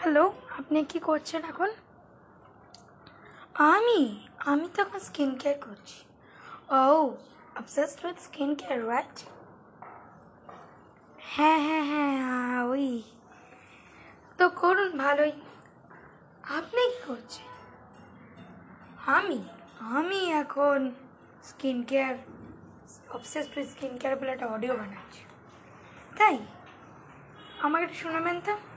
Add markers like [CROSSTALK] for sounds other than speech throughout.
Hello আপনি কি করছেন এখন? আমি আমি তো এখন স্কিন কেয়ার করছি। ও obsessed with skin care right হ্যাঁ হ্যাঁ হ্যাঁ হ্যাঁ, ওই। তো করুন ভালোই। আপনি কি করছেন? আমি আমি এখন skin care obsessed with skin care বলে একটা অডিও বানাচ্ছি। তাই? আমাকে একটু শোনাবেন তো?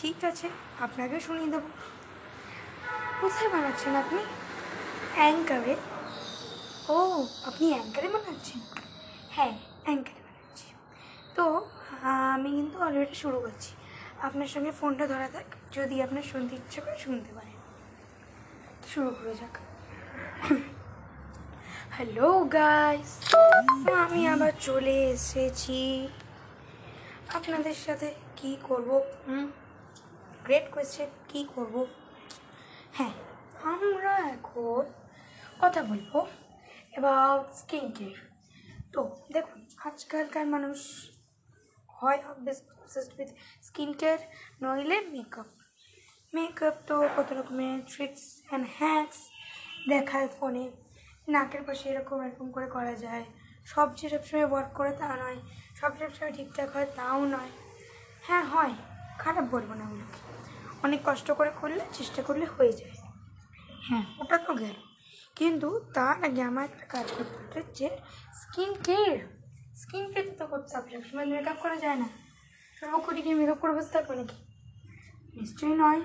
ঠিক আছে, আপনাকেও শুনিয়ে দেবো। কোথায় বানাচ্ছেন আপনি? অ্যাঙ্কারে? ও, আপনি অ্যাঙ্কারে বানাচ্ছেন? হ্যাঁ অ্যাঙ্কারে বানাচ্ছি। তো, আমি কিন্তু অলরেডি শুরু করছি। আপনার সঙ্গে ফোনটা ধরা থাক, যদি আপনার শুনতে ইচ্ছে করে শুনতে পারেন। শুরু করে যাক। হ্যালো গাইস আমি আবার চলে এসেছি। আপনাদের সাথে কি করব? হুম? গ্রেট কোয়েশ্চেন কি করব? হ্যাঁ আমরা এখন কথা বলব এবার স্কিন কেয়ার তো দেখুন, আজকালকার মানুষ হয় অবসেসড উইথ স্কিন কেয়ার নইলে মেকআপ মেকআপ তো কত রকমের ট্রিক্স অ্যান্ড হ্যাক্স দেখায় ফোনে নাকের পাশে এরকম এরকম করে করা যায়। সব যে সবসময় ওয়ার্ক করে তা নয়। সব সবসময় ঠিকঠাক হয় তাও নয়। হ্যাঁ হয়। খারাপ বলব না ওগুলোকে। অনেক কষ্ট করে করলে চেষ্টা করলে হয়ে যায়। হ্যাঁ। ওটা তো গেল। কিন্তু তার আগে আমার একটা কাজ করতে হবে যে স্কিন কেয়ার স্কিন কেয়ার তো করতে হবে। সবসময় মেকআপ করা যায় না। সর্বক্ষণই কি মেকআপ করে বসে থাকব নাকি? নিশ্চয়ই নয়।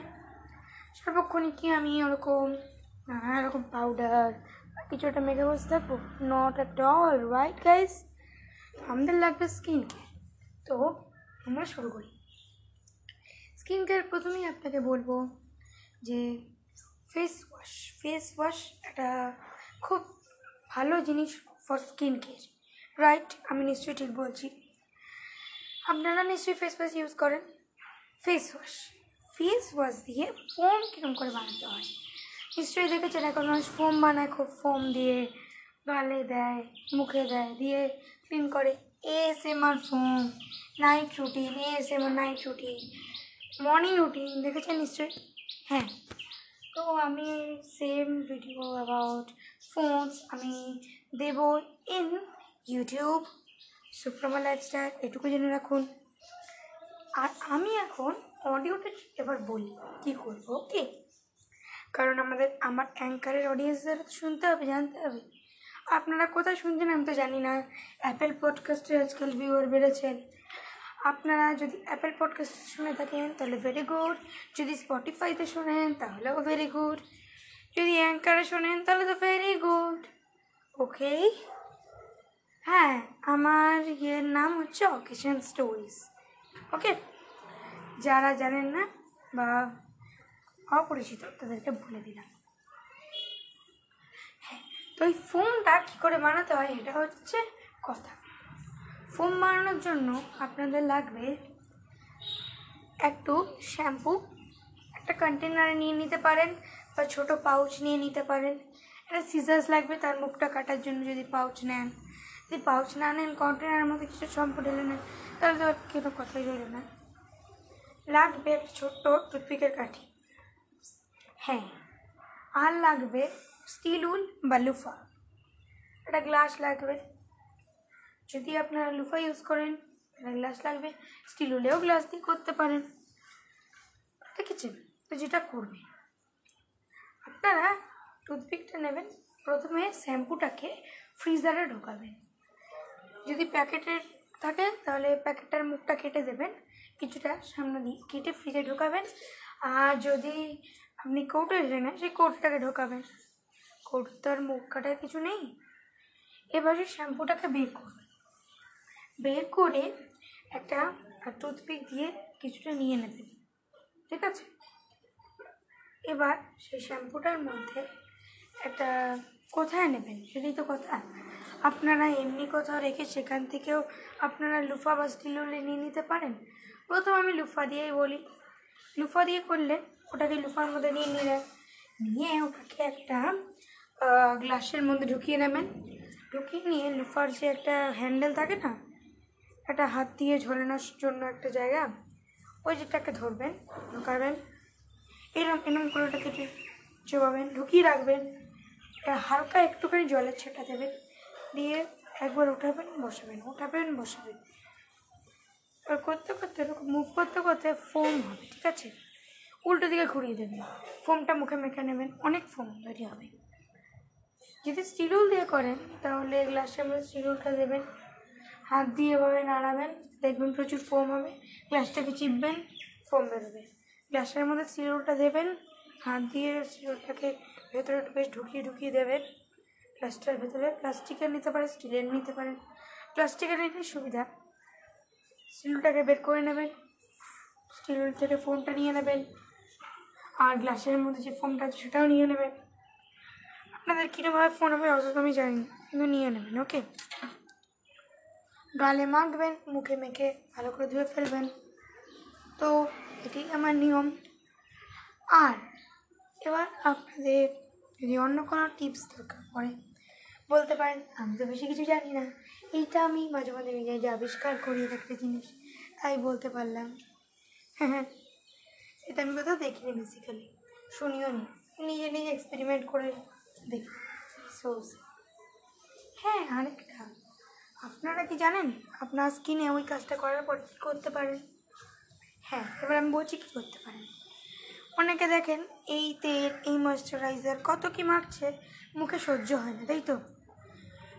সর্বক্ষণই কি আমি ওরকম নানা রকম পাউডার কিছু একটা মেখে বসে থাকব? Not at all right guys আমাদের লাগবে স্কিন কেয়ার তো আমরা শুরু করি। স্কিন কেয়ার প্রথমেই আপনাকে বলব যে ফেস ওয়াশ ফেস ওয়াশ একটা খুব ভালো জিনিস ফর স্কিন কেয়ার রাইট আমি নিশ্চয়ই ঠিক বলছি। আপনারা নিশ্চয়ই ফেস ওয়াশ ইউজ করেন। ফেস ওয়াশ ফেস ওয়াশ দিয়ে ফোম কীরকম করে বানাতে হয়? নিশ্চয়ই দেখেছেন এখন মানুষ ফোম বানায়, খুব ফোম দিয়ে গালে দেয়, মুখে দেয়, দিয়ে ক্লিন করে। এস এম আর ফোম নাইট রুটিন আর নাইট রুটিন মর্নিং রুটিন দেখেছেন নিশ্চয়ই? হ্যাঁ। তো আমি সেম ভিডিও অ্যাবাউট ফোনস আমি দেব ইন ইউটিউব সুপ্রমা লাইফস্টাইল এটুকু জেনে রাখুন। আর আমি এখন অডিওটা এবার বলি, কী করব, ওকে? কারণ আমাদের, আমার অ্যাঙ্কারের অডিয়েন্সদের শুনতে হবে, জানতে হবে। আপনারা কোথায় শুনছেন আমি তো জানি না। অ্যাপেল পডকাস্টে আজকাল ভিউয়ার বেড়েছেন। আপনারা যদি অ্যাপেল পডকাস্ট শুনে থাকেন, তাহলে ভেরি গুড যদি স্পটিফাইতে শোনেন, তাহলেও ভেরি গুড যদি অ্যাঙ্কারে শোনেন, তাহলে তো ভেরি গুড ওকে হ্যাঁ আমার ইয়ের নাম হচ্ছে অকেশন স্টোরিজ ওকে যারা জানেন না বা অপরিচিত, তাদেরকে বলে দিলাম। হ্যাঁ তো এই ফোমটা কী করে বানাতে হয়, এটা হচ্ছে কথা। ফোম বানানোর জন্য আপনাদের লাগবে একটু শ্যাম্পু, একটা কন্টেনারে নিয়ে নিতে পারেন বা ছোট পাউচ নিয়ে নিতে পারেন। একটা সিজার্স লাগবে তার মুখটা কাটার জন্য যদি পাউচ নেন। যদি পাউচ না নেন কন্টেনারের মধ্যে কিছু শ্যাম্পু ঢেলে নেন, তাহলে তো কোনো কথাই রইল না। লাগবে একটা ছোট্ট টুথপিকের কাঠি। হ্যাঁ আর লাগবে স্টিল উল বা লুফা একটা গ্লাস লাগবে। যদি আপনারা লুফা ইউজ করেন গ্লাস লাগবে। স্টিল হলেও গ্লাস দিয়ে করতে পারেন। দেখেছেন? তো যেটা করবে? আপনারা টুথপিকটা নেবেন। প্রথমে শ্যাম্পুটাকে ফ্রিজারে ঢোকাবেন। যদি প্যাকেটের থাকে, তাহলে প্যাকেটটার মুখটা কেটে দেবেন। কিছুটা সামনে দিয়ে কেটে ফ্রিজে ঢোকাবেন। আর যদি আপনি কৌটো এসে নেন, সেই কৌটোটাকে ঢোকাবেন। কৌটোর মুখ কাটার কিছু নেই। এবারে শ্যাম্পুটাকে বের করবেন। বের করে একটা টুথপিক দিয়ে কিছুটা নিয়ে নেবেন ঠিক আছে? এবার সেই শ্যাম্পুটার মধ্যে একটা কোথায় নেবেন? সেটাই তো কথা। আপনারা এমনি কোথাও রেখে সেখান থেকেও আপনারা লুফা বা স্টিলুলে নিয়ে নিতে পারেন। প্রথম আমি লুফা দিয়েই বলি। লুফা দিয়ে করলে ওটাকে লুফার মধ্যে নিয়ে নিলেন নিয়ে ওটাকে একটা গ্লাসের মধ্যে ঢুকিয়ে নেবেন। ঢুকিয়ে নিয়ে লুফার যে একটা হ্যান্ডেল থাকে না একটা হাত দিয়ে ঝোলানোর জন্য একটা জায়গা, ওই যেটাকে ধরবেন, ঢুকাবেন, এরম এরম করে ওটাকে চোবাবেন, ঢুকিয়ে রাখবেন, এটা হালকা একটুখানি জলের ছেটা দেবেন দিয়ে একবার উঠাবেন, বসাবেন উঠাবেন, বসাবেন। এবার করতে করতে এরকম মুভ করতে করতে ফোম হবে, ঠিক আছে? উল্টো দিকে ঘুরিয়ে দেবেন, ফোমটা মুখে মেখে নেবেন, অনেক ফোম তৈরি হবে। যদি স্টিরুল দিয়ে করেন, তাহলে গ্লাসের মধ্যে স্টিরুলটা দেবেন হাত দিয়ে এভাবে নাড়াবেন, দেখবেন প্রচুর ফোম হবে, গ্লাসটাকে চিপবেন, ফোম বেরোবে। গ্লাসের মধ্যে স্টিরুলটা দেবেন, হাত দিয়ে স্টিরুলটাকে ভেতরে বেশ ঢুকিয়ে ঢুকিয়ে দেবেন। গ্লাসটার ভেতরে প্লাস্টিকের নিতে পারেন, স্টিলের নিতে পারেন, প্লাস্টিকের নিলে সুবিধা। স্টিলটাকে বের করে নেবেন স্টিল থেকে ফোমটা নিয়ে নেবেন, আর গ্লাসের মধ্যে যে ফোমটা আছে সেটাও নিয়ে নেবেন। আপনাদের কীরকমভাবে ফোন হবে অত আমি জানি না, কিন্তু নিয়ে নেবেন ওকে গালে মাখবেন, মুখে মেখে ভালো করে ধুয়ে ফেলবেন। তো এটি আমার নিয়ম। আর এবার আপনাদের যদি অন্য কোনো টিপস দরকার পড়ে, বলতে পারেন, আমি তো বেশি কিছু জানি না। এইটা আমি মাঝে মাঝে নিজে যে আবিষ্কার করি একটা জিনিস, তাই বলতে পারলাম। হ্যাঁ [LAUGHS] এটা আমি কোথাও দেখিনি বেসিক্যালি শুনিও নি। নিজে নিজে এক্সপেরিমেন্ট করে দেখি। সো হ্যাঁ আরেকটা। আপনারা কি জানেন? আপনার স্কিনে ওই কাজটা করার পর কী করতে পারেন? হ্যাঁ এবার আমি বলছি কী করতে পারেন। অনেকে দেখেন এই তেল, এই ময়শ্চারাইজার কত কি মাখছে, মুখে সহ্য হয় না, তাই তো?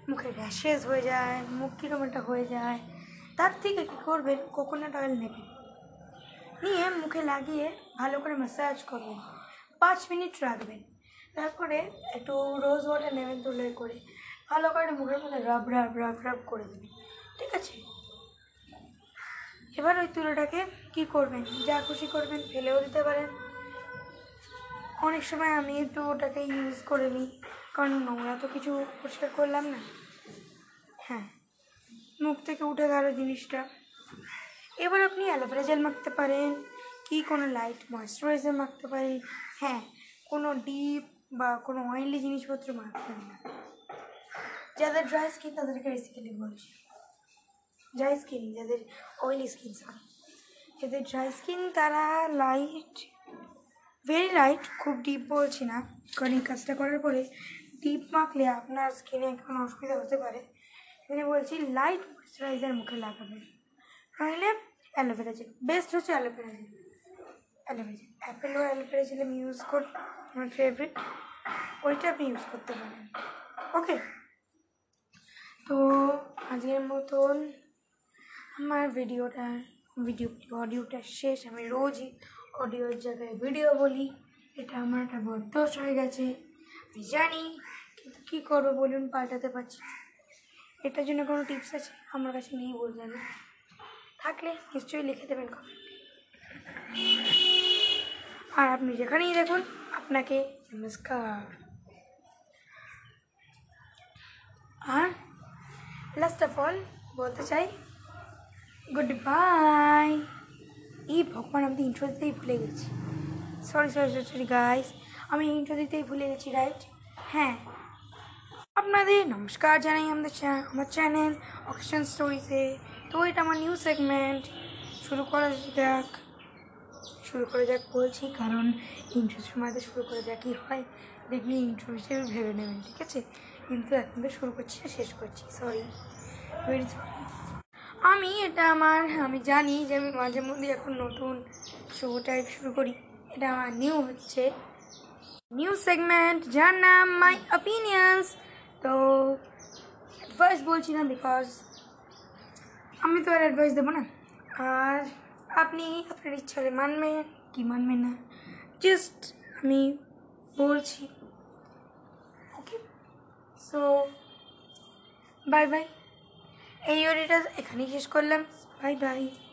মুখে র্যাশেস হয়ে যায়, মুখ কীরকম একটা হয়ে যায়। তার থেকে কী করবেন? কোকোনাট অয়েল নেবেন। নিয়ে মুখে লাগিয়ে ভালো করে ম্যাসাজ করবেন। পাঁচ মিনিট রাখবেন। তারপরে একটু রোজ ওয়াটার নেবেন তুলে করে। ভালো করে মুখের মধ্যে রাব রাব রাব রাব করে দেবেন ঠিক আছে? এবার ওই তুলোটাকে কি করবেন? যা খুশি করবেন, ফেলেও দিতে পারেন। অনেক সময় আমি একটু ওটাকে ইউজ করে নিই, কারণ নোংরা তো কিছু পরিষ্কার করলাম না। হ্যাঁ মুখ থেকে উঠে গেল জিনিসটা। এবার আপনি অ্যালোভেরা জেল মাখতে পারেন, কি কোনো লাইট ময়শ্চারাইজার মাখতে পারেন। হ্যাঁ কোনো ডিপ বা কোনো অয়েলি জিনিসপত্র মাখবেন না। যাদের ড্রাই স্কিন তাদেরকে বেসিক্যালি বলছি ড্রাই স্কিন যাদের অয়েলি স্কিন সরি যাদের ড্রাই স্কিন তারা লাইট ভেরি লাইট খুব ডিপ বলছি না। কারণ এই কাজটা করার পরে ডিপ মাখলে আপনার স্কিনে কোনো অসুবিধা হতে পারে। এখানে বলছি লাইট ময়শ্চারাইজার মুখে লাগাবেন। নইলে অ্যালোভেরা জেল বেস্ট হচ্ছে aloe vera gel aloe vera gel apple ও অ্যালোভেরা জেল আমি ইউজ করি আমার ফেভারিট ওইটা আপনি ইউজ করতে পারেন। ওকে তো আজকের মতন আমার ভিডিওটা ভিডিও অডিওটা শেষ। আমি রোজই অডিওর জায়গায় ভিডিও বলি। এটা আমার একটা দোষ হয়ে গেছে। আমি জানি, কিন্তু কী করব বলুন, পাল্টাতে পারছি এটার জন্য কোনো টিপস আছে? আমার কাছে নেই বলতে না থাকলে নিশ্চয়ই লিখে দেবেন কমেন্টে আর আপনি যেখানেই দেখুন, আপনাকে নমস্কার। আর লাস্ট অফ অল বলতে চাই গুড বাই এই ভগবান আমি ইন্ট্রো দিতেই ভুলে গেছি। সরি সরি সরি গাইস আমি ইন্ট্রো দিতেই ভুলে গেছি রাইট হ্যাঁ। আপনাদের নমস্কার জানাই আমাদের আমার চ্যানেল অকেশন স্টোরিজে তো এটা আমার নিউ সেগমেন্ট শুরু করা যাক। শুরু করে যাক বলছি, কারণ ইন্ট্রোর সময়তে শুরু করে যাকই হয়? দেখবি ইন্ট্রো হিসেবে ভেবে নেবেন, ঠিক আছে? কিন্তু তো শুরু করছি আর শেষ করছি সরি আমি এটা আমার, আমি জানি যে আমি মাঝে মধ্যে এখন নতুন শো টাইপ শুরু করি। এটা আমার নিউ হচ্ছে। নিউ সেগমেন্ট যার নাম মাই অপিনিয়ন্স তো অ্যাডভাইস বলছি না বিকজ আমি তো আর অ্যাডভাইস দেবো না। আর আপনি আপনার ইচ্ছা হলে মানবেন, কি মানবেন না? জাস্ট আমি বলছি। সো বাই বাই এই ওরিটা এখানেই শেষ করলাম। Bye bye